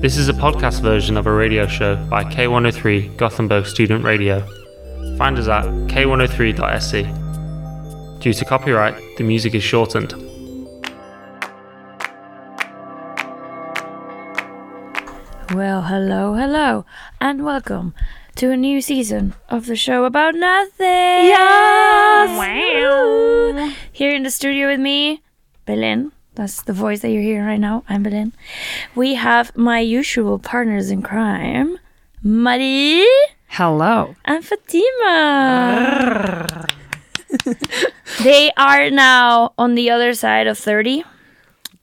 This is a podcast version of a radio show by K103 Gothenburg Student Radio. Find us at k103.se. Due to copyright, the music is shortened. Well, hello, hello, and welcome to a new season of the show about nothing. Yes! Wow. Here in the studio with me, Belén. That's the voice that you're hearing right now. I'm Belén. We have my usual partners in crime, Marie Hello. and Fatima. they are now on the other side of 30.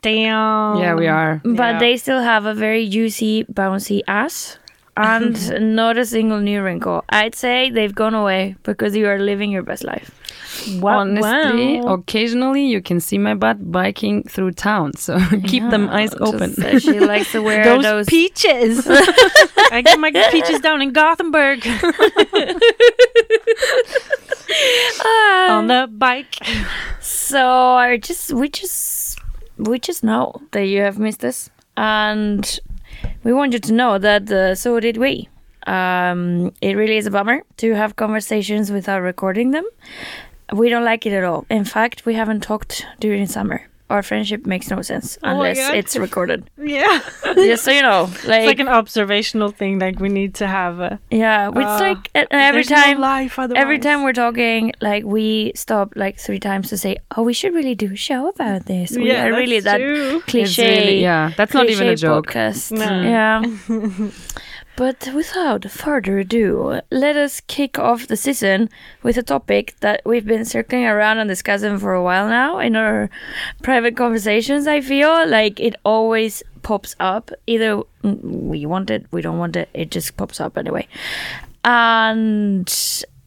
Damn. Yeah, we are. But Yeah. they still have a very juicy, bouncy ass. And not a single new wrinkle. I'd say they've gone away because you are living your best life. Wow. Honestly, wow. occasionally you can see my butt biking through town, so keep them eyes open. uh, she likes to wear those, those. peaches. I get my peaches down in Gothenburg Ah. on the bike. so I just we just we just know that you have missed us, and we want you to know that uh, so did we. Um, it really is a bummer to have conversations without recording them. We don't like it at all. In fact, we haven't talked during summer. Our friendship makes no sense Oh unless God. it's recorded. Yeah. Just so you know, like, It's like an observational thing. Like we need to have a. yeah, it's Uh, like every there's no time. life otherwise. Every time we're talking, like we stop like three times to say, "Oh, we should really do a show about this." We Yeah, are really that's that true. Cliche. really- yeah, that's not even a joke. Podcast. No. Yeah. but without further ado, let us kick off the season with a topic that we've been circling around and discussing for a while now in our private conversations. I feel like it always pops up. Either we want it, we don't want it, it just pops up anyway. And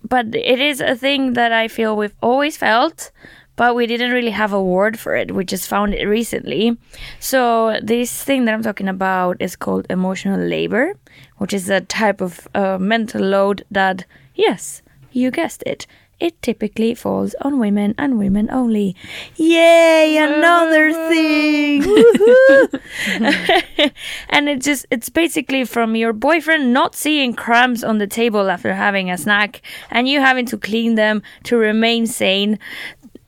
but it is a thing that I feel we've always felt, but we didn't really have a word for it. We just found it recently. So this thing that I'm talking about is called emotional labor, which is a type of uh, mental load that, yes, you guessed it. It typically falls on women and women only. Yay, another thing. And it just it's basically from your boyfriend not seeing crumbs on the table after having a snack and you having to clean them to remain sane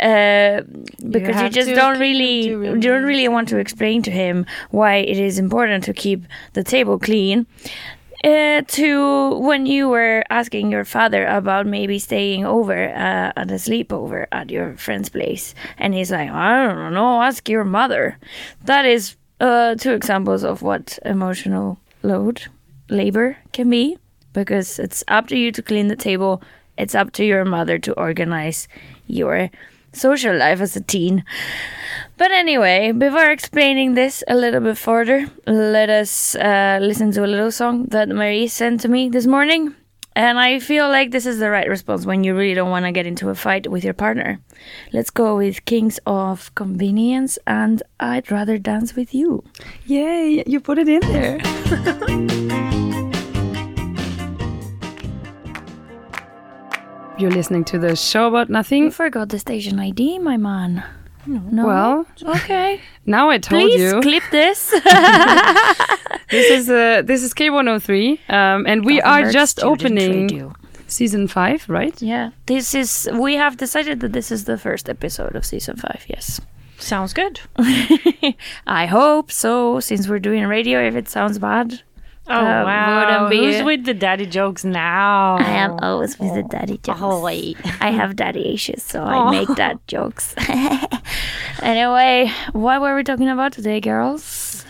uh, because you, have just don't really, you don't really want to explain to him why it is important to keep the table clean uh, to when you were asking your father about maybe staying over uh, at a sleepover at your friend's place, and he's like, I don't know, ask your mother. That is uh, two examples of what emotional load, labor can be, because it's up to you to clean the table, it's up to your mother to organize your social life as a teen. But anyway, before explaining this a little bit further, let us uh, listen to a little song that Marie sent to me this morning. And I feel like this is the right response when you really don't want to get into a fight with your partner. Let's go with Kings of Convenience and I'd Rather Dance with You. Yay, you put it in there. You're listening to the show about You nothing. forgot the station ID, my man. No. Well, okay. now I told Please you. clip this. This is uh, this is K103, um, and we are just opening Radio. season five, right? Yeah, this is. We have decided that this is the first episode of season five. Yes, Sounds good. I hope so. Since we're doing radio, if it sounds bad, Oh Uh, wow! Who's with the daddy jokes now? I am always with the daddy jokes. Oh wait. I have daddy issues, so I Oh. make dad jokes. anyway, what were we talking about today, girls?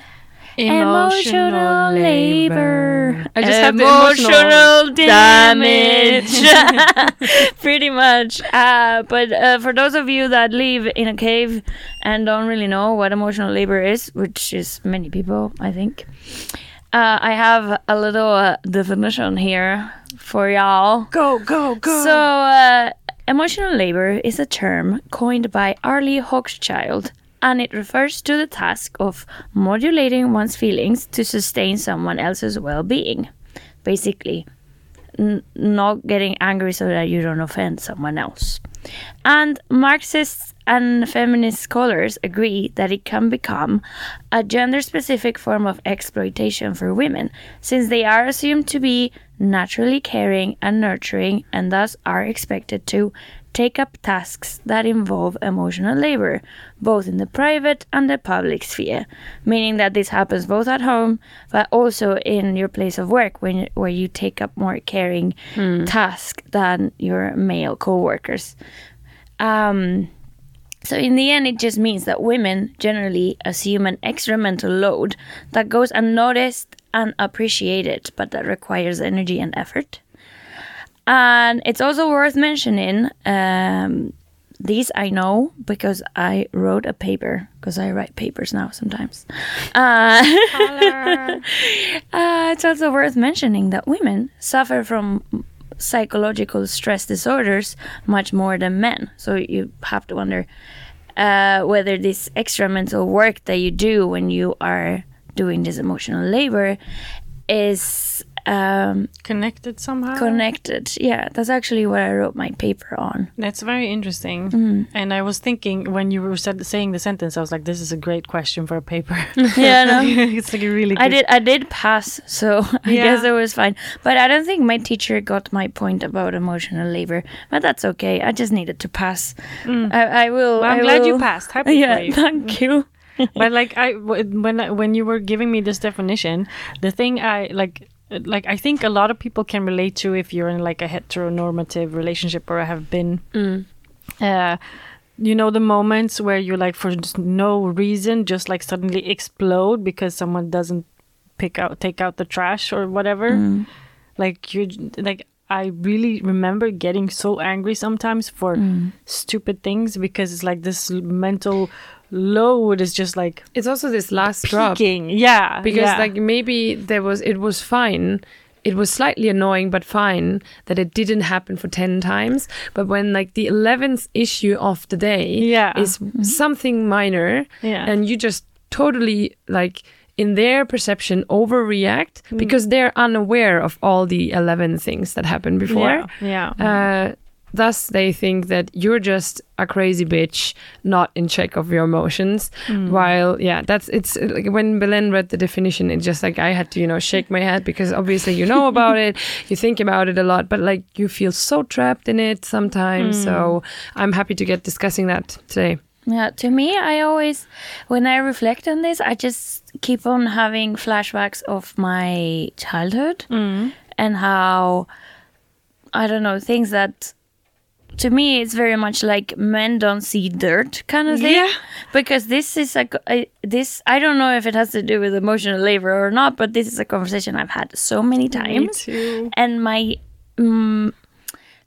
Emotional labor. I just have the emotional damage. Pretty much. Uh, but uh, for those of you that live in a cave and don't really know what emotional labor is, which is many people, I think, uh, I have a little uh, definition here for y'all. Go go go. So, uh, emotional labor is a term coined by Arlie Hochschild, and it refers to the task of modulating one's feelings to sustain someone else's well being. Basically, n- not getting angry so that you don't offend someone else. And Marxists and feminist scholars agree that it can become a gender specific form of exploitation for women, since they are assumed to be naturally caring and nurturing and thus are expected to take up tasks that involve emotional labor, both in the private and the public sphere, meaning that this happens both at home but also in your place of work when where you take up more caring task than your male co-workers. Um, so in the end, it just means that women generally assume an extra mental load that goes unnoticed and appreciated, but that requires energy and effort. And it's also worth mentioning. Um, these I know because I wrote a paper because I write papers now sometimes. Uh, uh, it's also worth mentioning that women suffer from psychological stress disorders much more than men. So you have to wonder uh, whether this extra mental work that you do when you are doing this emotional labor is um, Connected somehow. connected. Yeah, that's actually what I wrote my paper on. That's very interesting. Mm. And I was thinking when you were said, saying the sentence, I was like, "This is a great question for a paper." Yeah, no. it's like a really. Good I did I did pass, so I Yeah. guess it was fine. But I don't think my teacher got my point about emotional labor. But that's okay. I just needed to pass. I, I will. Mm. Well, I'm I glad you passed. Happy Yeah, you. thank you. but like I, when when you were giving me this definition, the thing I like like I think a lot of people can relate to if you're in like a heteronormative relationship or have been. Mm. Uh, you know the moments where you like for no reason just like suddenly explode because someone doesn't pick out take out the trash or whatever. Mm. Like you like I really remember getting so angry sometimes for mm. stupid things because it's like this mental load is just like It's also this last drop. Yeah, because yeah. like maybe there was it was fine. It was slightly annoying, but fine that it didn't happen for ten times. But when like the eleventh issue of the day Yeah. is something minor, Yeah. and you just totally like in their perception overreact Mm. because they're unaware of all the 11 things that happened before yeah, yeah. uh, thus they think that you're just a crazy bitch not in check of your emotions Mm. while yeah that's it's like when belén read the definition it's just like i had to you know shake my head because obviously you know about it you think about it a lot but like you feel so trapped in it sometimes Mm. so i'm happy to get discussing that today Yeah, to me, I always, when I reflect on this, I just keep on having flashbacks of my childhood and how, I don't know, things that, to me, it's very much like men don't see dirt kind of thing. Yeah. Because this is a, this, I don't know if it has to do with emotional labor or not, but this is a conversation I've had so many times too. and my mm,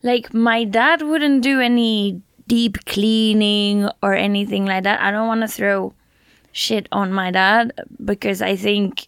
like my dad wouldn't do any deep cleaning or anything like that i don't want to throw shit on my dad because i think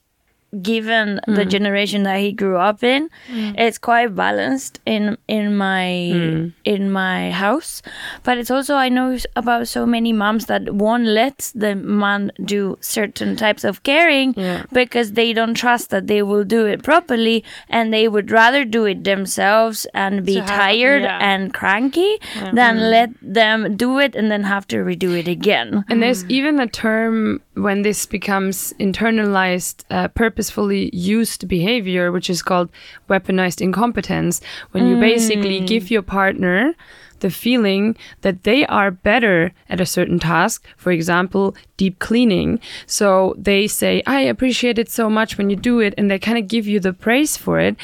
given the mm. generation that he grew up in mm. it's quite balanced in in my mm. in my house. But it's also i know about so many moms that won't let the man do certain types of caring Yeah. because they don't trust that they will do it properly and they would rather do it themselves and be To have- tired yeah. and cranky than let them do it and then have to redo it again. And there's even a term when this becomes internalized, uh, purposefully used behavior, which is called weaponized incompetence, when you basically give your partner the feeling that they are better at a certain task, for example, deep cleaning. So they say, I appreciate it so much when you do it, and they kind of give you the praise for it.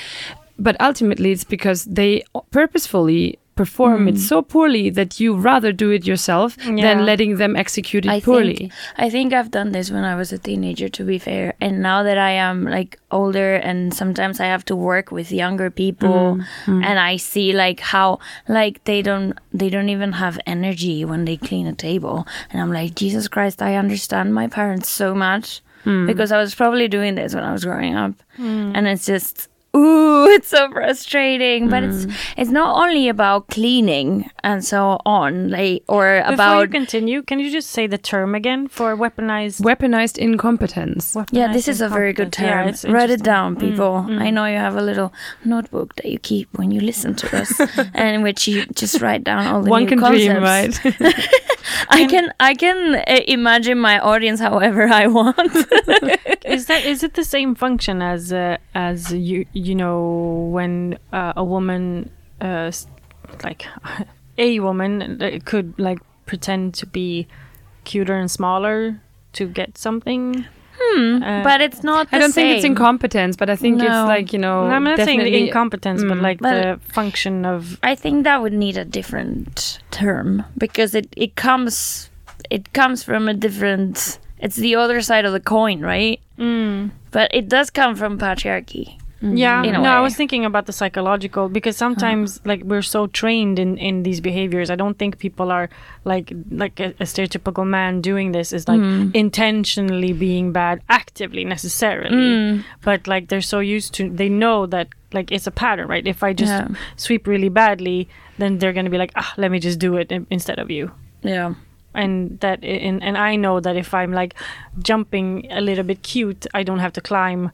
But ultimately, it's because they purposefully perform it mm. so poorly that you rather do it yourself Yeah. than letting them execute it I poorly. think I think I've done this when I was a teenager to be fair. And now that I am like older and sometimes I have to work with younger people mm, mm. and I see like how like they don't they don't even have energy when they clean a table. And I'm like Jesus Christ I understand my parents so much because I was probably doing this when I was growing up. And it's just ooh it's so frustrating but it's it's not only about cleaning and so on like or Before you about continue, can you just say the term again for weaponized? Weaponized incompetence. Yeah, this is a very good incompetence? Yeah, term. Write it down, people. I know you have a little notebook that you keep when you listen to us, and in which you just write down all the One new can concepts. dream, right? I can I can uh, imagine my audience however I want. is that is it the same function as uh, as you you know when uh, a woman uh, like a woman could like pretend to be cuter and smaller to get something Uh, but it's not. I don't think it's incompetence, but I think No. it's like you know. I'm not saying the definitely- incompetence, but Mm. like But- the function of I think that would need a different term because it it comes it comes from a different. It's the other side of the coin, right? mm, But it does come from patriarchy. Mm-hmm. yeah. In a No, I was thinking about the psychological because sometimes like we're so trained in in these behaviors. I don't think people are like like a, a stereotypical man doing this is like mm. intentionally being bad actively necessarily. Mm. But like they're so used to they know that like it's a pattern, right? If I just Yeah. sweep really badly, then they're gonna be like, ah, let me just do it instead of you. Yeah. and that and, and I know that if I'm like jumping a little bit cute, I don't have to climb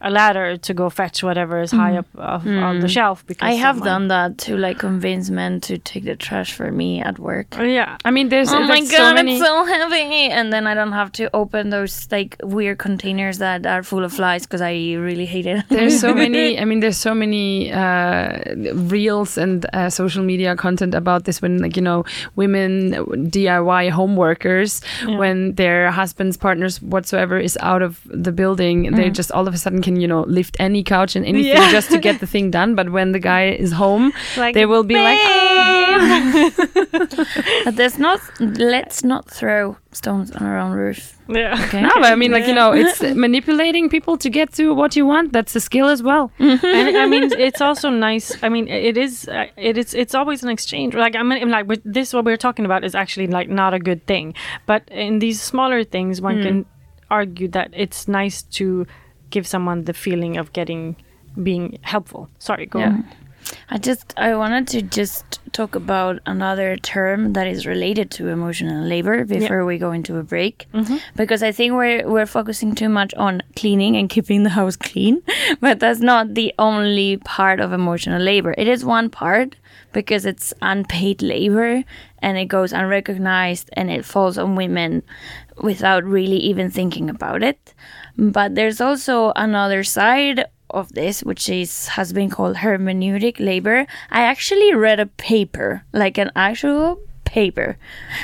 a ladder to go fetch whatever is high up of, on the shelf because I have my- done that to like convince men to take the trash for me at work. Oh, yeah. I mean, there's Oh my god, so many. it's so heavy! And then I don't have to open those like weird containers that are full of flies because I really hate it. there's so many i mean there's so many uh, reels and uh, social media content about this when like you know women diy home workers when their husbands partners whatsoever is out of the building they just all of a sudden can you know lift any couch and anything Yeah. just to get the thing done but when the guy is home Like, they will be like "Ah." but there's not. Let's not throw stones on our own roof. Yeah. Okay. no but i mean like you know it's manipulating people to get to what you want that's a skill as well and I mean, it's also nice. I mean, it is. uh, It is. It's always an exchange. Like I mean, like with this, what we're talking about is actually like not a good thing. But in these smaller things, one can argue that it's nice to give someone the feeling of getting being helpful. Sorry, go. Yeah. on. I just I wanted to just talk about another term that is related to emotional labor before we go into a break, mm-hmm. because I think we're we're focusing too much on cleaning and keeping the house clean, but that's not the only part of emotional labor. It is one part because it's unpaid labor and it goes unrecognized and it falls on women without really even thinking about it. But there's also another side of this, which is has been called hermeneutic labor. I actually read a paper, like an actual paper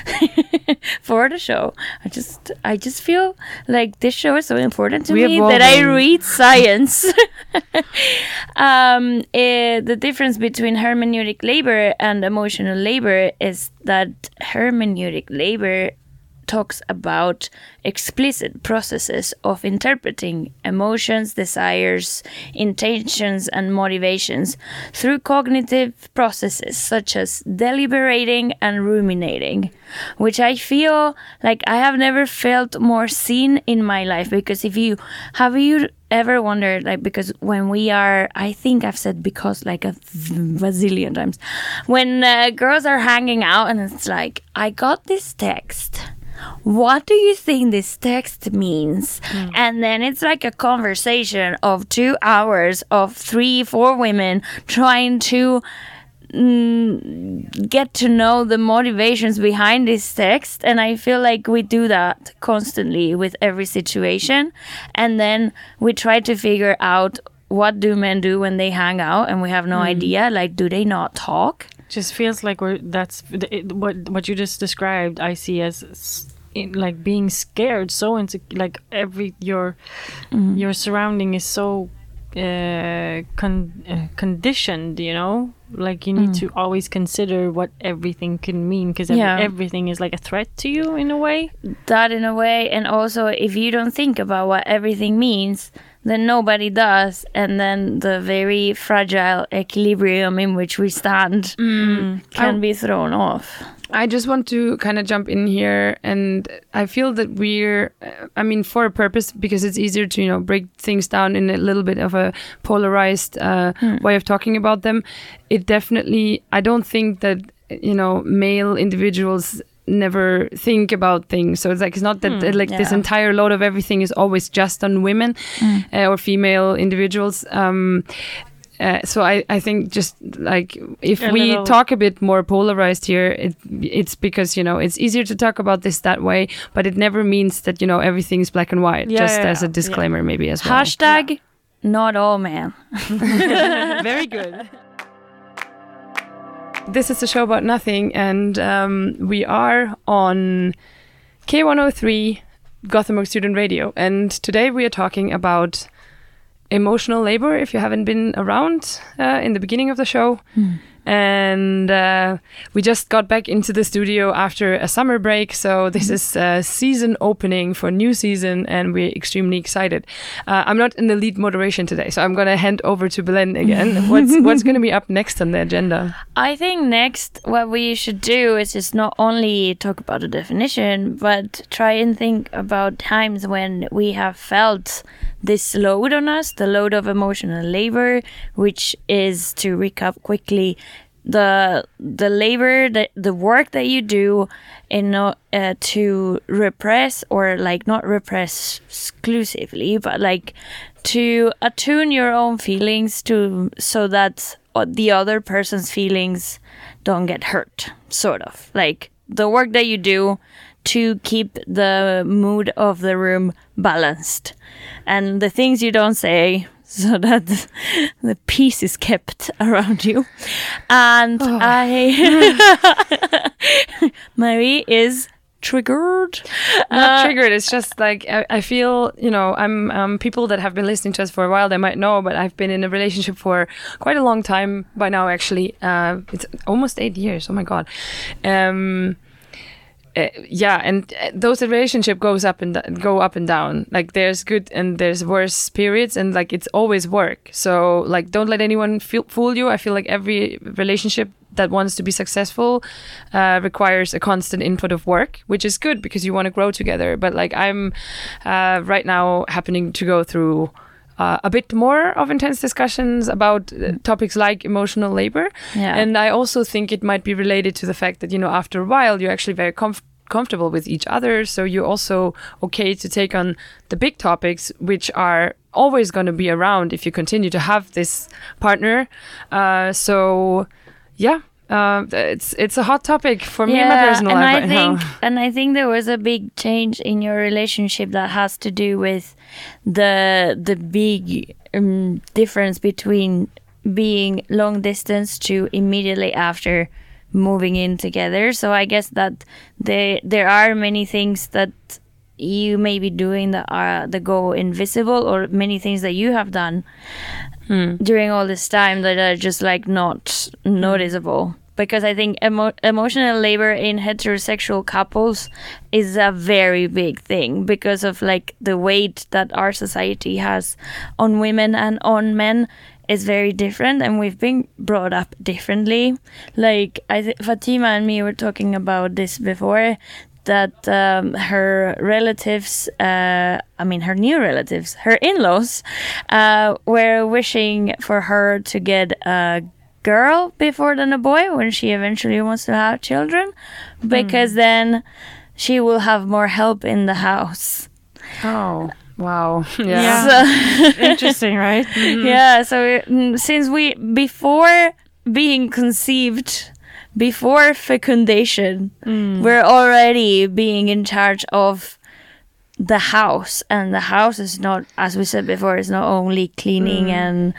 for the show. I just I just feel like this show is so important to We me that I read science. um, eh, the difference between hermeneutic labor and emotional labor is that hermeneutic labor talks about explicit processes of interpreting emotions, desires, intentions, and motivations through cognitive processes such as deliberating and ruminating, which I feel like I have never felt more seen in my life. Because if you have you ever wondered, like, because when we are, I think I've said because like a bazillion times, when uh, girls are hanging out and it's like, I got this text what do you think this text means? And then it's like a conversation of two hours of three, four women trying to mm, get to know the motivations behind this text. And I feel like we do that constantly with every situation. And then we try to figure out what do men do when they hang out and we have no idea like do they not talk just feels like we're that's it, what what you just described i see as in, like being scared so into like every your your surrounding is so uh, con- uh, conditioned you know like you need to always consider what everything can mean because Yeah. everything is like a threat to you in a way that in a way and also if you don't think about what everything means then nobody does and then the very fragile equilibrium in which we stand can I- be thrown off I just want to kind of jump in here, and I feel that we're, uh, I mean, for a purpose, because it's easier to, you know, break things down in a little bit of a polarized uh, way of talking about them. It definitely, I don't think that, you know, male individuals never think about things so it's like it's not that uh, like this entire load of everything is always just on women uh, or female individuals um uh, so I, I think just like if A we little- talk a bit more polarized here, it, it's because you know it's easier to talk about this that way, but it never means that you know everything's black and white. Yeah, just yeah, as a yeah. disclaimer, maybe as well. Hashtag not all men. Very good. This is a show about nothing, and um, we are on K103 Gothenburg Student Radio. And today we are talking about emotional labor, if you haven't been around uh, in the beginning of the show. And uh, we just got back into the studio after a summer break. So this is a season opening for new season, and we're extremely excited. Uh, I'm not in the lead moderation today, so I'm going to hand over to Belén again. what's what's going to be up next on the agenda? I think next what we should do is just not only talk about the definition, but try and think about times when we have felt this load on us, the load of emotional labor, which is to recap quickly the the labor that the work that you do in uh, to repress or like not repress exclusively but like to attune your own feelings to so that the other person's feelings don't get hurt sort of. Like the work that you do to keep the mood of the room balanced and the things you don't say so that the peace is kept around you and i marie is triggered not Uh, triggered. It's just like I, I feel, you know, I'm um, people that have been listening to us for a while. They might know, but I've been in a relationship for quite a long time by now. Actually, uh, it's almost eight years. Oh my god. Um, uh, yeah, and uh, those relationship goes up and d- go up and down. Like there's good and there's worse periods, and like it's always work. So like don't let anyone feel, fool you. I feel like every relationship that wants to be successful uh, requires a constant input of work, which is good because you want to grow together. But like I'm uh, right now happening to go through. Uh, a bit more of intense discussions about uh, topics like emotional labor, Yeah. and I also think it might be related to the fact that you know after a while you're actually very comf- comfortable with each other, so you're also okay to take on the big topics, which are always going to be around if you continue to have this partner. Uh, so, yeah. Uh, it's it's a hot topic for me in my personal and life I right think now. and I think there was a big change in your relationship that has to do with the the big um, difference between being long distance to immediately after moving in together. So I guess that there there are many things that you may be doing that are that go invisible or many things that you have done hmm. during all this time that are just like not hmm. noticeable. Because i think emo- emotional labor in heterosexual couples is a very big thing because of like the weight that our society has on women and on men is very different and we've been brought up differently. Like i th- fatima and me were talking about this before that um, her relatives, uh, I mean, her new relatives, her in laws, uh, were wishing for her to get a girl before than a boy when she eventually wants to have children, because then she will have more help in the house. Oh, wow. Yeah. So, Interesting, right? Mm-hmm. yeah, so mm, since we, before being conceived, before fecundation, mm. we're already being in charge of the house and the house is not as we said before it's not only cleaning mm. and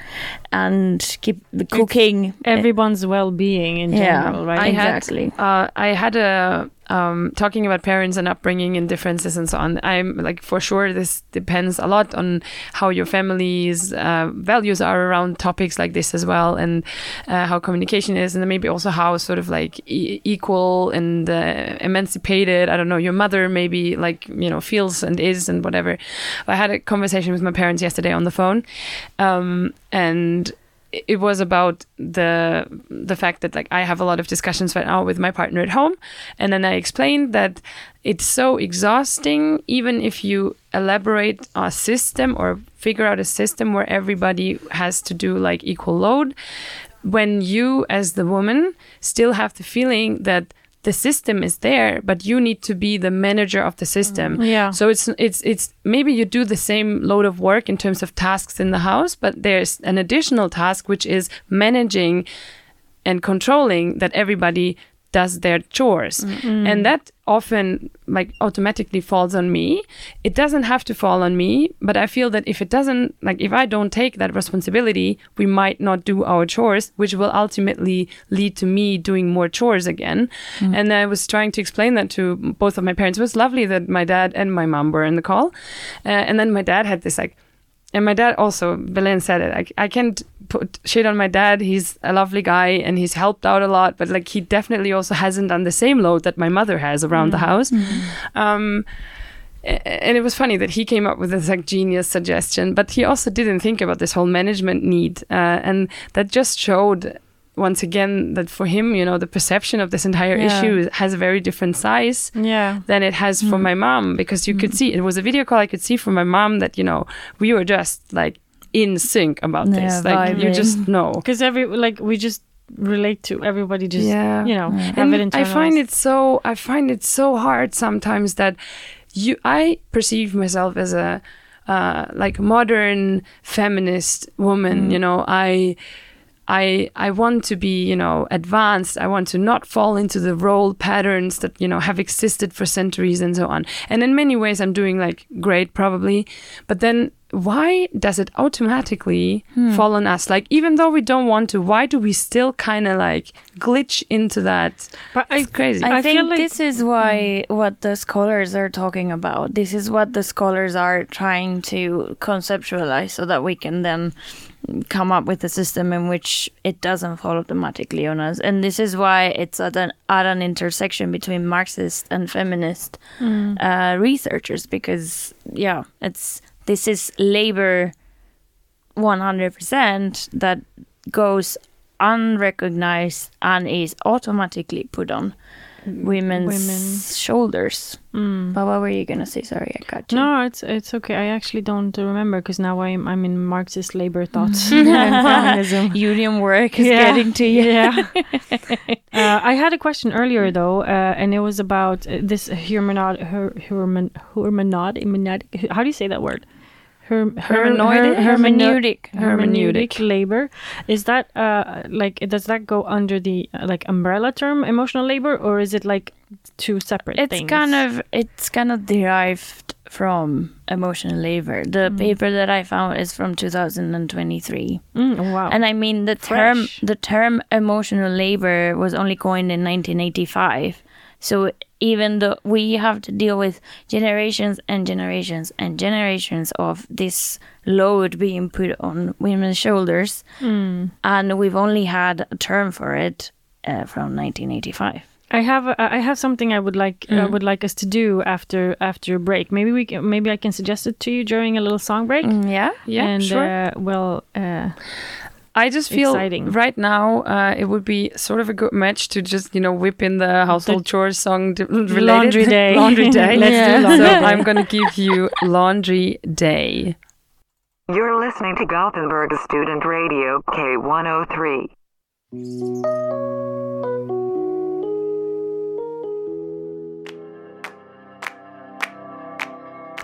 and keep the cooking Everyone's well-being in Yeah. general, right? I had- exactly Uh, I had a um, talking about parents and upbringing and differences and so on. I'm like for sure this depends a lot on how your family's uh, values are around topics like this as well, and uh, how communication is, and then maybe also how sort of like e- equal and uh, emancipated. I don't know. Your mother maybe like you know feels and is and whatever. I had a conversation with my parents yesterday on the phone, um, and it- was about the the fact that like I have a lot of discussions right now with my partner at home, and then I explained that it's so exhausting even if you elaborate a system or figure out a system where everybody has to do like equal load when you as the woman still have the feeling that the system is there, but you need to be the manager of the system. Mm. Yeah. So it's it's it's maybe you do the same load of work in terms of tasks in the house, but there's an additional task which is managing and controlling that everybody does their chores. And that often like automatically falls on me. It doesn't have to fall on me but i feel that if it doesn't like if i don't take that responsibility we might not do our chores which will ultimately lead to me doing more chores again. And i was trying to explain that to both of my parents. It was lovely that my dad and my mom were in the call. Uh, and then my dad had this like and my dad also, Belén said it. I, I can't put shit on my dad. He's a lovely guy and he's helped out a lot, but like he definitely also hasn't done the same load that my mother has around the house. Um, and it was funny that he came up with this like genius suggestion, but he also didn't think about this whole management need, uh, and that just showed once again that for him, you know, the perception of this entire Yeah. issue has a very different size Yeah. than it has for mm-hmm. my mom because you could mm-hmm. see it was a video call I could see from my mom that you know we were just like in sync about Yeah, this like you just know Because every like we just relate to everybody. Just Yeah. you know have and it I find it so I find it so hard sometimes that you I perceive myself as a uh, like modern feminist woman mm. you know I I I want to be, you know, advanced. I want to not fall into the role patterns that, you know, have existed for centuries and so on. And in many ways I'm doing like great probably. But then why does it automatically hmm. fall on us? Like even though we don't want to, why do we still kind of like glitch into that? But I, It's crazy. I, I think feel like- this is why hmm. what the scholars are talking about. This is what the scholars are trying to conceptualize so that we can then come up with a system in which it doesn't fall automatically on us. And this is why it's at an at an intersection between Marxist and feminist uh, researchers because yeah, it's this is labor 100% that goes unrecognized and is automatically put on women's, Women's. shoulders. Mm. But what were you gonna say? Sorry, I got you. No, it's it's okay. I actually don't remember because now I'm I'm in Marxist labor thoughts and feminism. Union work is Yeah. getting to you. Yeah. uh, I had a question earlier though, uh, and it was about uh, this hermenod, her, hermen, hermenod, how do you say that word? Her, Hermeneutic? Hermeneutic. hermeneutic labor is that uh like does that go under the uh, like umbrella term emotional labor or is it like two separate It's things kind of it's kind of derived from emotional labor. The paper that I found is from 2023. mm, wow And I mean the term Fresh. the term emotional labor was only coined in 1985. So even though we have to deal with generations and generations and generations of this load being put on women's shoulders, Mm. and we've only had a term for it uh, from 1985. I have a- I have something I would like I would like us to do after after a break. Maybe we can, maybe I can suggest it to you during a little song break. Mm, yeah. Yeah, and sure. uh, well, uh, I just feel exciting. right now uh, it would be sort of a good match to just you know whip in the household chores song d- related Laundry Day. laundry day. Let's do laundry so day. I'm gonna give you laundry day. You're listening to Gothenburg Student Radio K103.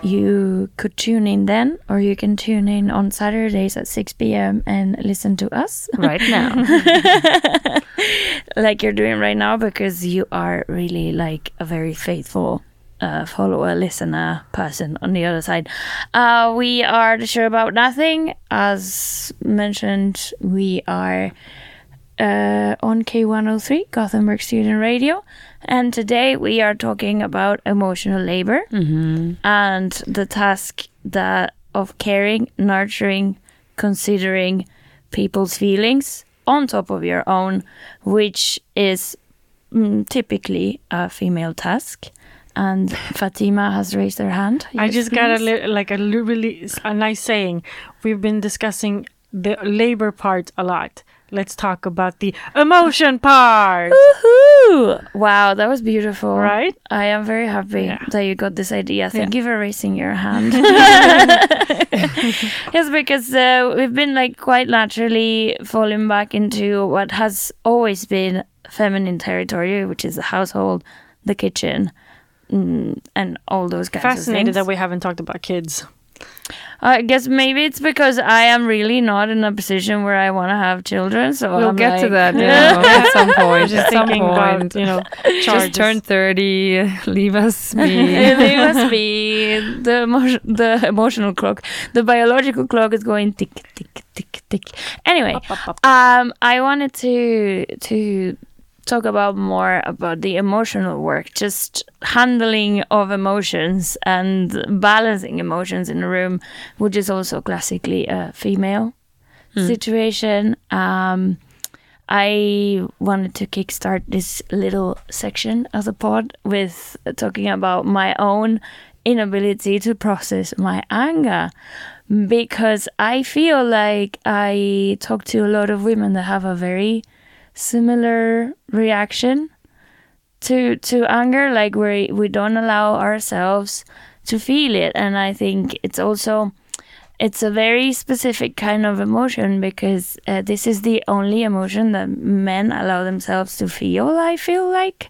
You could tune in then, or you can tune in on Saturdays at 6 p.m. and listen to us Right now, like you're doing right now because you are really like a very faithful uh, follower, listener person on the other side. Uh, we are the show about nothing. As mentioned, we are uh, on K103, Gothenburg Student Radio. And today we are talking about emotional labor and the task that of caring, nurturing, considering people's feelings on top of your own, which is mm, typically a female task. And Fatima has raised her hand. I Yes, just got a li- like a really a nice saying. We've been discussing the labor part a lot, let's talk about the emotion part. Woohoo! Wow, that was beautiful. Right? I am very happy Yeah. that you got this idea. Thank Yeah. you for raising your hand. yes, because uh, we've been like quite naturally falling back into what has always been feminine territory, which is the household, the kitchen, mm, and all those kinds of Fascinated things. that we haven't talked about kids. I guess maybe it's because I am really not in a position where I want to have children. So We'll I'm get to that, you know, at some point. Just at some point. about, you know, Just turn 30, leave us be. it must be the the emotional clock. The biological clock is going tick tick tick tick. Anyway, um, I wanted to to talk about more about the emotional work, just handling of emotions and balancing emotions in a room, which is also classically a female situation. Um, I wanted to kickstart this little section of the pod with talking about my own inability to process my anger because I feel like I talk to a lot of women that have a very similar reaction to to anger like we we don't allow ourselves to feel it and I think it's also it's a very specific kind of emotion because uh, this is the only emotion that men allow themselves to feel. I feel like,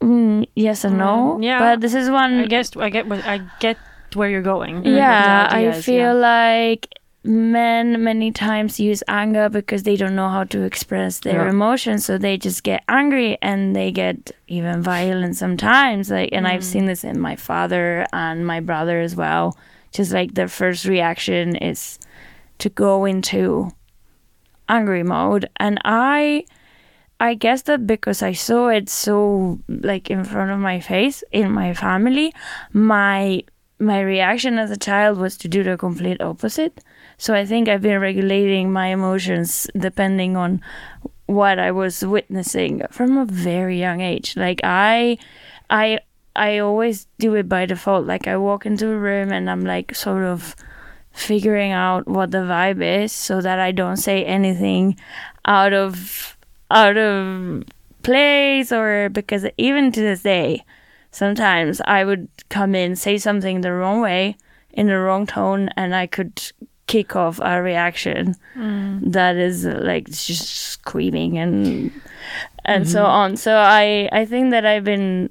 mm, yes and no. Mm, yeah. but this is one. I guess I get I get where you're going. yeah, I feel yeah. like men many times use anger because they don't know how to express their Yeah. emotions, so they just get angry and they get even violent sometimes. Like, and I've mm. seen this in my father and my brother as well. Just like their first reaction is to go into angry mode, and I. I guess that because I saw it so like in front of my face in my family, my my reaction as a child was to do the complete opposite. So I think I've been regulating my emotions depending on what I was witnessing from a very young age. Like I I I always do it by default. Like I walk into a room and I'm like sort of figuring out what the vibe is so that I don't say anything out of out of place or because even to this day sometimes I would come in say something the wrong way in the wrong tone and I could kick off a reaction that is like just screaming and and so on. So I I think that I've been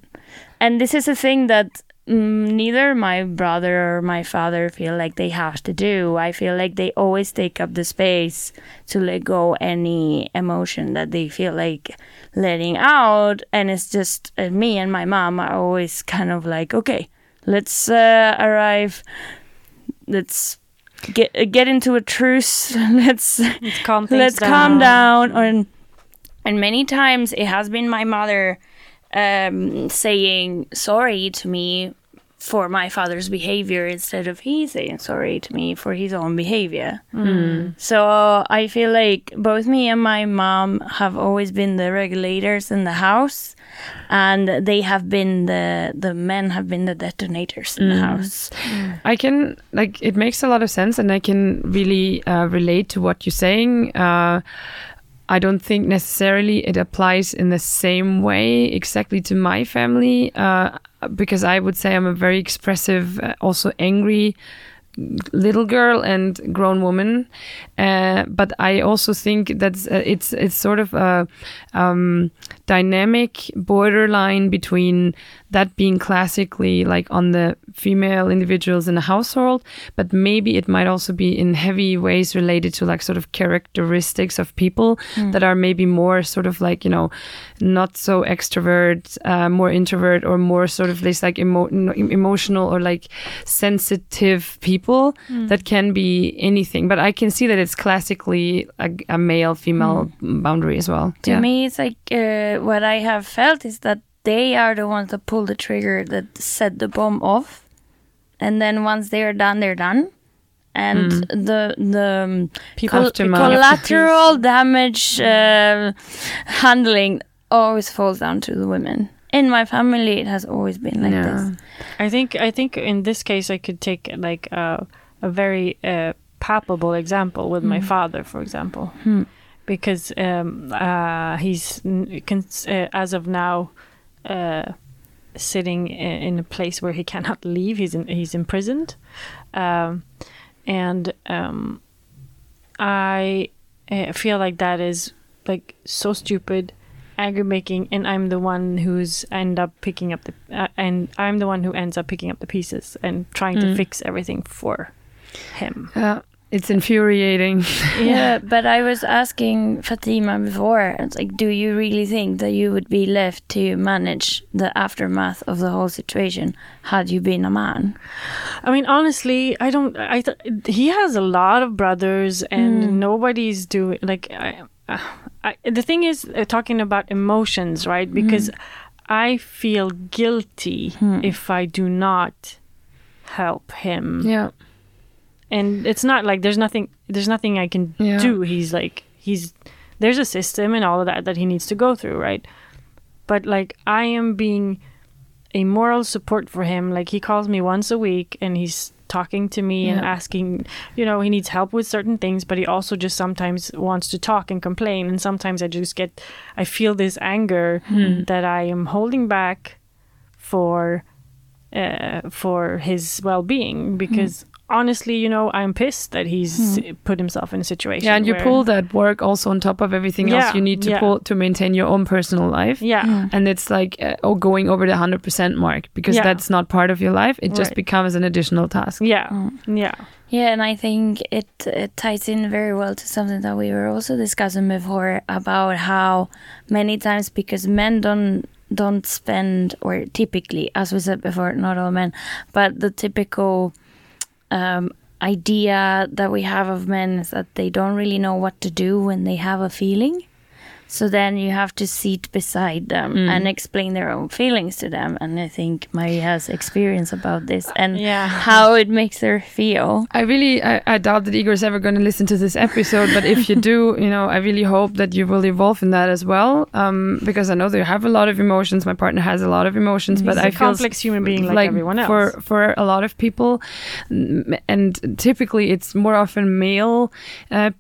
and this is a thing that mm, neither my brother or my father feel like they have to do. I feel like they always take up the space to let go any emotion that they feel like letting out, and it's just uh, me and my mom are always kind of like, okay, let's uh, arrive, let's get uh, get into a truce, let's Let's calm things let's calm down. and and many times it has been my mother um, saying sorry to me for my father's behavior instead of he saying sorry to me for his own behavior. So I feel like both me and my mom have always been the regulators in the house, and they have been the the men have been the detonators in the house. I can like it makes a lot of sense, and I can really uh, relate to what you're saying. Uh, I don't think necessarily it applies in the same way exactly to my family uh, because I would say I'm a very expressive, uh, also angry little girl and grown woman. Uh, but I also think that uh, it's it's sort of a um, dynamic borderline between that being classically like on the female individuals in the household, but maybe it might also be in heavy ways related to like sort of characteristics of people that are maybe more sort of like you know not so extrovert, uh, more introvert, or more sort of this like emo- emotional or like sensitive people that can be anything. But I can see that it's classically a, a male female boundary as well. To Yeah. me, it's like uh, what I have felt is that they are the ones that pull the trigger that set the bomb off, and then once they are done, they're done, and the the um, col- collateral damage uh, handling always falls down to the women. In my family, it has always been like Yeah. this. I think I think in this case I could take like uh, a very uh, palpable example with my father, for example. because um, uh, he's uh, as of now uh, sitting in a place where he cannot leave. He's in, he's imprisoned, um, and um, I uh, feel like that is like so stupid, anger making, and I'm the one who's end up picking up the uh, and I'm the one who ends up picking up the pieces and trying to fix everything for him. Yeah, it's infuriating. Yeah, but I was asking Fatima before, it's like, do you really think that you would be left to manage the aftermath of the whole situation had you been a man? I mean, honestly, I don't. I th- he has a lot of brothers, and nobody's doing like. I, uh, I, the thing is, uh, talking about emotions, right? Because I feel guilty if I do not help him, yeah, and it's not like there's nothing. There's nothing I can Yeah. do. He's like he's there's a system and all of that that he needs to go through, right? But like I am being a moral support for him. Like he calls me once a week and he's talking to me and asking, you know, he needs help with certain things, but he also just sometimes wants to talk and complain. And sometimes I just get, I feel this anger that I am holding back for, uh, for his well-being because. Honestly, you know, I'm pissed that he's hmm. put himself in a situation. yeah, and you pull that work also on top of everything Yeah, else you need to yeah. pull to maintain your own personal life. Yeah, hmm. And it's like uh, oh, going over the hundred percent mark because Yeah. that's not part of your life. It just becomes an additional task. yeah, hmm. yeah. Yeah, and I think it, it ties in very well to something that we were also discussing before about how many times because men don't don't spend or typically, as we said before, not all men, but the typical um, idea that we have of men is that they don't really know what to do when they have a feeling. So then you have to sit beside them and explain their own feelings to them. And I think Maria has experience about this and Yeah. how it makes her feel. I really, I, I doubt that Igor is ever going to listen to this episode. But if you do, you know, I really hope that you will evolve in that as well. Um, because I know that you have a lot of emotions. My partner has a lot of emotions, but He's I a feel complex human being like everyone else. For for a lot of people, mm, and typically it's more often male. Uh,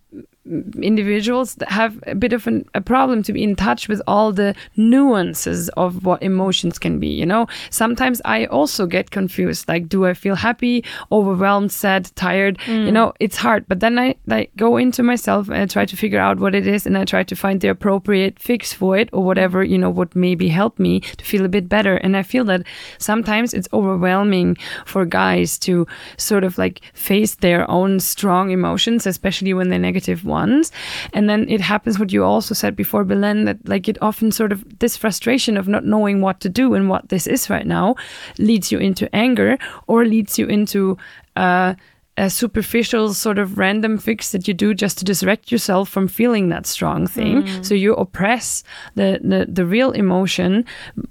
individuals that have a bit of an, a problem to be in touch with all the nuances of what emotions can be you know? Sometimes i also get confused like do i feel happy overwhelmed sad tired? Mm. You know it's hard but then i like go into myself and I try to figure out what it is and i try to find the appropriate fix for it or whatever you know would maybe help me to feel a bit better. And i feel that sometimes it's overwhelming for guys to sort of like face their own strong emotions especially when they're negative ones. And then it happens what you also said before Belén that like it often sort of this frustration of not knowing what to do and what this is right now leads you into anger or leads you into uh a superficial sort of random fix that you do just to distract yourself from feeling that strong thing. So you oppress the, the the real emotion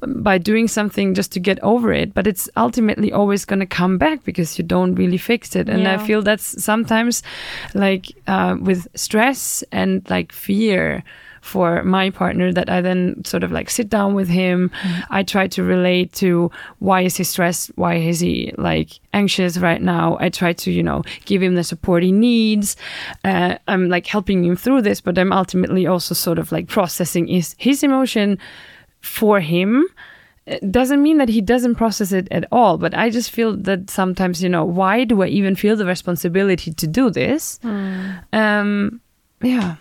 by doing something just to get over it, but it's ultimately always going to come back because you don't really fix it. And I feel that's sometimes like uh, with stress and like fear for my partner that I then sort of like sit down with him. I try to relate to why is he stressed? Why is he like anxious right now? I try to, you know, give him the support he needs. Uh, I'm like helping him through this, but I'm ultimately also sort of like processing his, his emotion for him. It doesn't mean that he doesn't process it at all, but I just feel that sometimes, you know, why do I even feel the responsibility to do this? Um, yeah.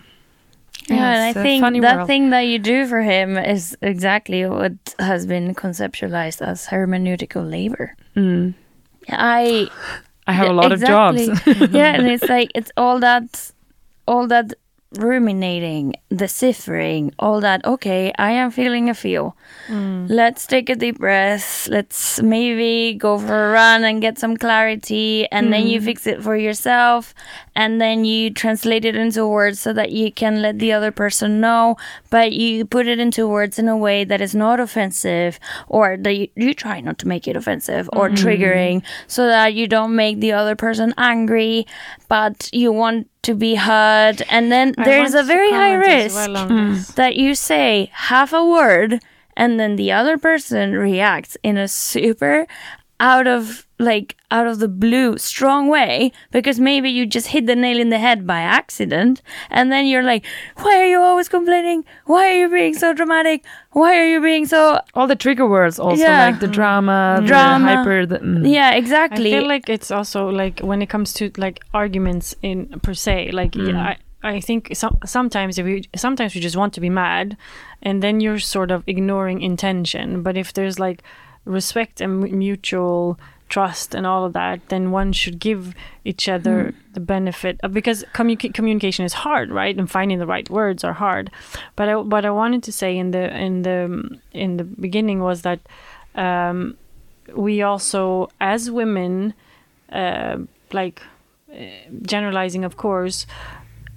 Yeah, and I think that world. thing that you do for him is exactly what has been conceptualized as hermeneutical labor. Mm. I I have a lot of jobs. exactly. yeah, and it's like it's all that, all that ruminating, the deciphering, all that. Okay, I am feeling a feel. Mm. Let's take a deep breath. Let's maybe go for a run and get some clarity, and then you mm. fix it for yourself, and then you translate it into words so that you can let the other person know. But you put it into words in a way that is not offensive, or that you, you try not to make it offensive or mm. triggering, so that you don't make the other person angry, but you want to be heard. And then I there's a very high risk well mm. that you say half a word and then the other person reacts in a super out of like out of the blue strong way because maybe you just hit the nail in the head by accident and then you're like why are you always complaining why are you being so dramatic why are you being so All the trigger words also Yeah. like the drama, Drama. the hyper. The, mm. yeah exactly I feel like it's also like when it comes to like arguments in per se, like I, I think some, sometimes if you sometimes you just want to be mad, and then you're sort of ignoring intention. But if there's like respect and mutual trust and all of that, then one should give each other the benefit of, because communica- communication is hard, right? And finding the right words are hard. But I, what I wanted to say in the in the in the beginning was that um, we also, as women, uh, like uh, generalizing, of course,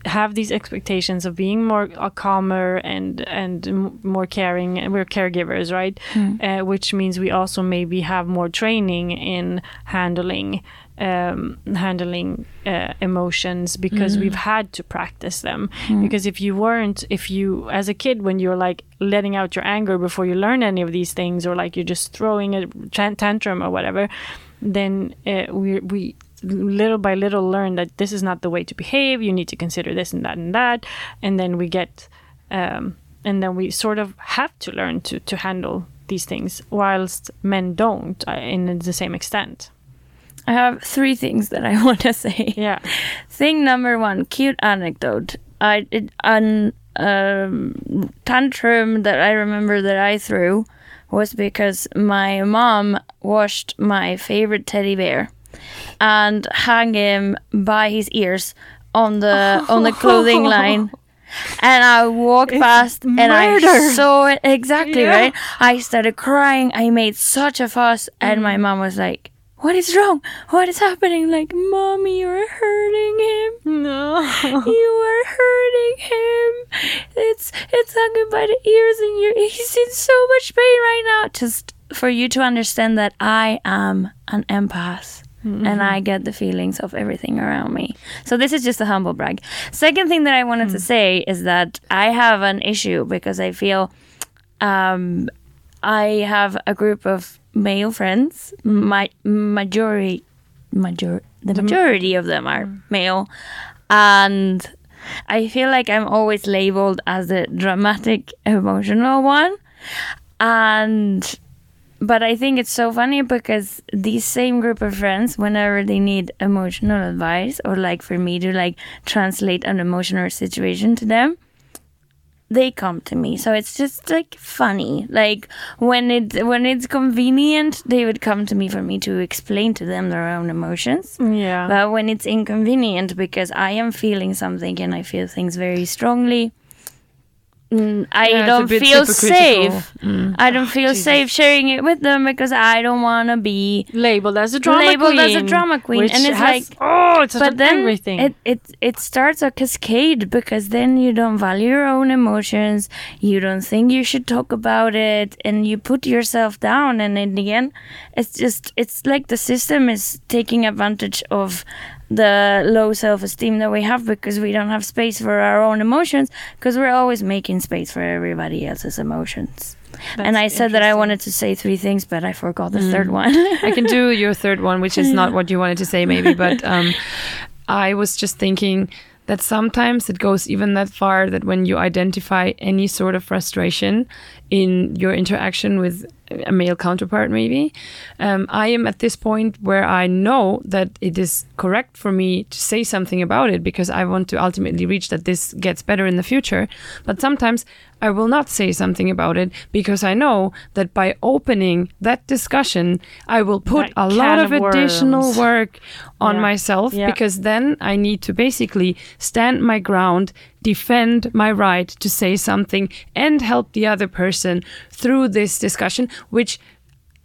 have these expectations of being more uh, calmer and and m- more caring and we're caregivers right? Uh, which means we also maybe have more training in handling um, handling uh, emotions because we've had to practice them. Because if you weren't if you as a kid when you're like letting out your anger before you learn any of these things or like you're just throwing a tantrum or whatever then uh, we we little by little learn that this is not the way to behave. You need to consider this and that and that, and then we get, um, and then we sort of have to learn to to handle these things, whilst men don't uh, in the same extent. i have three things that i want to say Yeah, Thing number one, cute anecdote. I it, an um, tantrum that I remember that I threw was because my mom washed my favorite teddy bear and hung him by his ears on the on the clothing line. And I walked past and I saw it exactly Yeah. right. I started crying. I made such a fuss, and my mm. mom was like, "What is wrong? What is happening?" Like, "Mommy, you're hurting him. no, You are hurting him. It's it's hanging by the ears, and you he's in so much pain right now." Just for you to understand that I am an empath. And I mm-hmm. get the feelings of everything around me. So this is just a humble brag. Second thing that I wanted to mm. say is that I have an issue because I feel um, I have a group of male friends. My majority, major, the majority of them are mm. male, and I feel like I'm always labeled as the dramatic, emotional one, and. But I think it's so funny because these same group of friends, whenever they need emotional advice or like for me to like translate an emotional situation to them, they come to me. So it's just like funny. Like when it when it's convenient they would come to me for me to explain to them their own emotions. Yeah, but when it's inconvenient because i am feeling something and i feel things very strongly mm, i Yeah, don't feel safe. I don't feel safe sharing it with them because i don't want to be labeled as a drama Labeled queen, as a drama queen, which and it's has- like- oh, it's but then angry thing. it, it it starts a cascade because then you don't value your own emotions you don't think you should talk about it and you put yourself down and in the end it's just it's like the system is taking advantage of the low self-esteem that we have because we don't have space for our own emotions because we're always making space for everybody else's emotions. And i said that i wanted to say three things but i forgot the third one. I can do your third one, which is not what you wanted to say, maybe, but um, I was just thinking that sometimes it goes even that far that when you identify any sort of frustration in your interaction with a male counterpart, maybe, um, I am at this point where I know that it is correct for me to say something about it because I want to ultimately reach that this gets better in the future. But sometimes I will not say something about it because I know that by opening that discussion, I will put That a lot of of additional work on Yeah. myself Yeah. because then I need to basically stand my ground, defend my right to say something, and help the other person through this discussion, which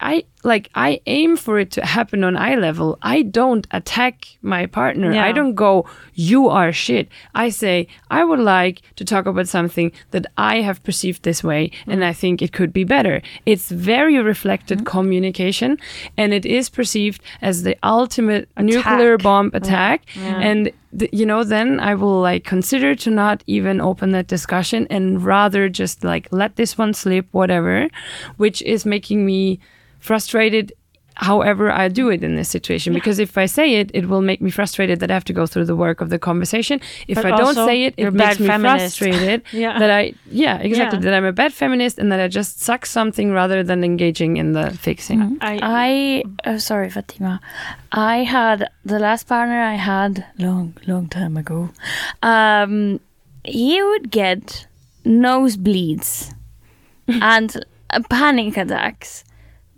I like I aim for it to happen on eye level. I don't attack my partner. Yeah. I don't go, you are shit. I say, I would like to talk about something that I have perceived this way and I think it could be better. It's very reflected mm-hmm. communication and it is perceived as the ultimate nuclear bomb mm. attack. And you know, then I will like consider to not even open that discussion and rather just like let this one slip, whatever, which is making me frustrated however I do it in this situation. Because if I say it, it will make me frustrated that I have to go through the work of the conversation. If But I don't say it, it makes me feminist. frustrated Yeah. that I, yeah, exactly, Yeah. that I'm a bad feminist and that I just suck something rather than engaging in the fixing. I, I oh, sorry, Fatima. I had the last partner I had long, long time ago. Um, he would get nosebleeds and uh, panic attacks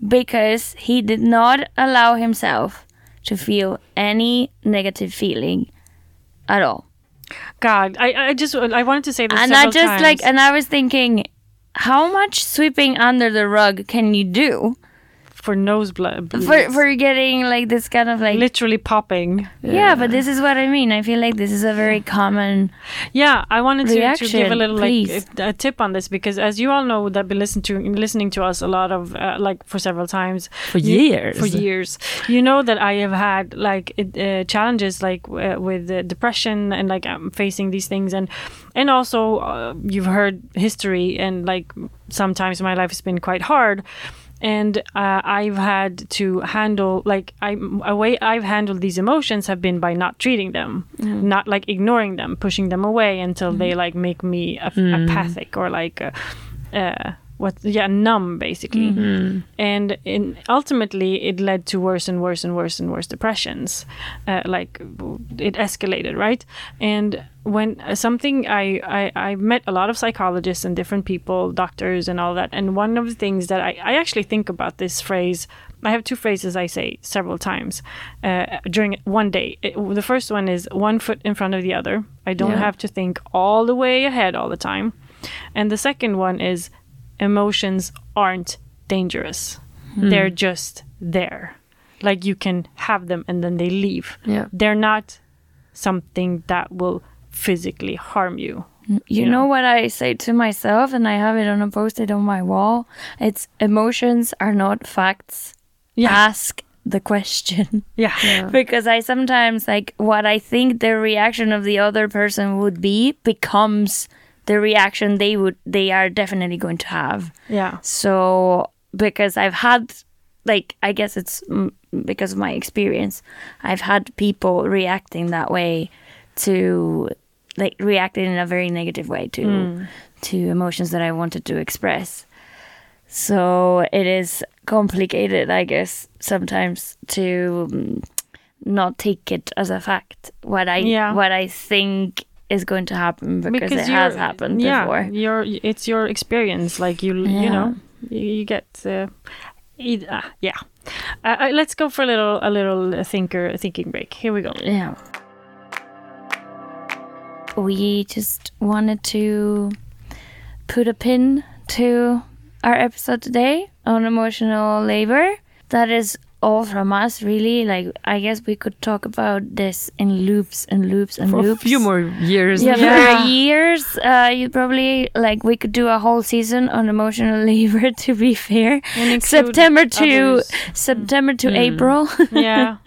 because he did not allow himself to feel any negative feeling at all. God, I, I just I wanted to say this and I just times. like, and I was thinking, how much sweeping under the rug can you do for nose blood, for for getting like this kind of like literally popping. Yeah, but this is what I mean. I feel like this is a very common. Yeah, I wanted to, to give a little please. like a, a tip on this because, as you all know, that been listening to listening to us a lot of uh, like for several times For you- years. for years. You know that I have had like uh, challenges like uh, with uh, depression and like I'm facing these things and and also uh, you've heard history and like sometimes my life has been quite hard. And uh, I've had to handle like I a way I've handled these emotions have been by not treating them, not like ignoring them, pushing them away until they like make me ap- apathic or like uh, uh, what yeah numb basically and in, ultimately it led to worse and worse and worse and worse depressions uh, like it escalated right and when uh, something I, I i met a lot of psychologists and different people doctors and all that and one of the things that i, I actually think about this phrase I have two phrases I say several times uh, during one day. It- the first one is one foot in front of the other. I don't Yeah. have to think all the way ahead all the time. And the second one is emotions aren't dangerous. Hmm. They're just there. Like you can have them and then they leave. Yeah. They're not something that will physically harm you. Mm, you You know know. what I say to myself, and I have it on a post-it on my wall. It's emotions are not facts. Yeah. Ask the question. Yeah. because I sometimes like what I think the reaction of the other person would be becomes the reaction they would they are definitely going to have. Yeah. So because I've had like I guess it's mm, because of my experience, I've had people reacting that way to like reacting in a very negative way to to emotions that I wanted to express. So it is complicated, I guess, sometimes to mm, not take it as a fact what I Yeah. what I think is going to happen because, it has happened yeah, before. Your it's your experience. Like you, you know, you, you get. Uh, it, uh, yeah. Uh, uh, let's go for a little a little uh, thinker thinking break. Here we go. Yeah. We just wanted to put a pin to our episode today on emotional labor. That is all from us, really. Like, I guess we could talk about this in loops and loops and For a few more years. Yeah, Yeah. for years. Uh, you probably like we could do a whole season on emotional labor. To be fair, September to others. September to Mm. April. Yeah.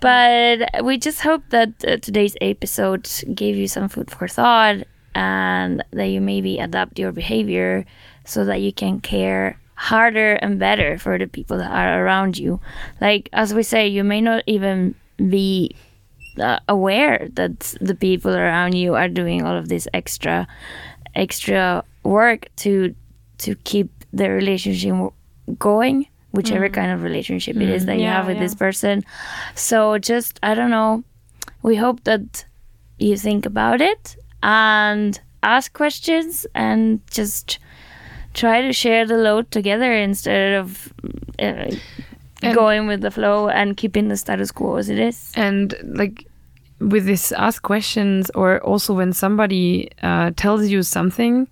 But we just hope that uh, today's episode gave you some food for thought and that you maybe adapt your behavior so that you can care harder and better for the people that are around you. Like, as we say, you may not even be uh, aware that the people around you are doing all of this extra extra work to to keep the relationship going whichever kind of relationship it is that you have with yeah. this person so just i don't know we hope that you think about it and ask questions and just try to share the load together instead of uh, going with the flow and keeping the status quo as it is and like with this ask questions or also when somebody uh, tells you something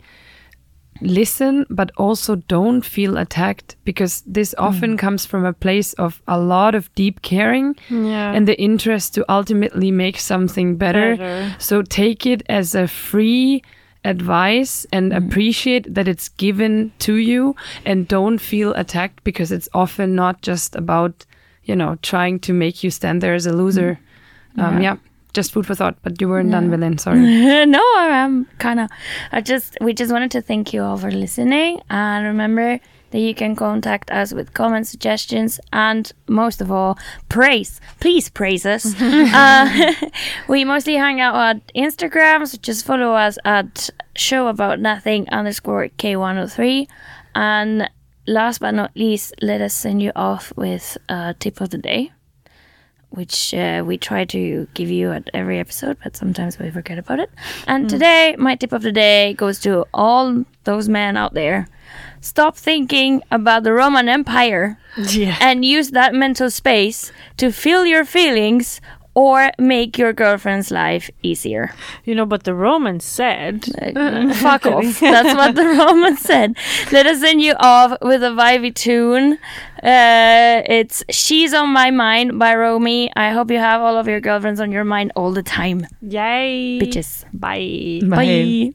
listen but also don't feel attacked because this often comes from a place of a lot of deep caring Yeah. and the interest to ultimately make something better, Better. so take it as a free advice and appreciate that it's given to you and don't feel attacked because it's often not just about you know trying to make you stand there as a loser. Um, yeah. just food for thought but you weren't done Belén. sorry. No, I'm kind of. I just we just wanted to thank you all for listening, and remember, that you can contact us with comments, suggestions, and most of all, praise. Please praise us. uh, we mostly hang out on Instagram, so just follow us at show about nothing underscore K103. And last but not least, let us send you off with a tip of the day which uh, we try to give you at every episode, but sometimes we forget about it. And today, my tip of the day goes to all those men out there. Stop thinking about the Roman Empire Yeah. and use that mental space to feel your feelings or make your girlfriend's life easier. You know, but the Romans said. Uh, Fuck off. That's what the Romans said. Let us send you off with a vibey tune. Uh, it's She's on My Mind by Romy. I hope you have all of your girlfriends on your mind all the time. Yay. Bitches. Bye. Bye.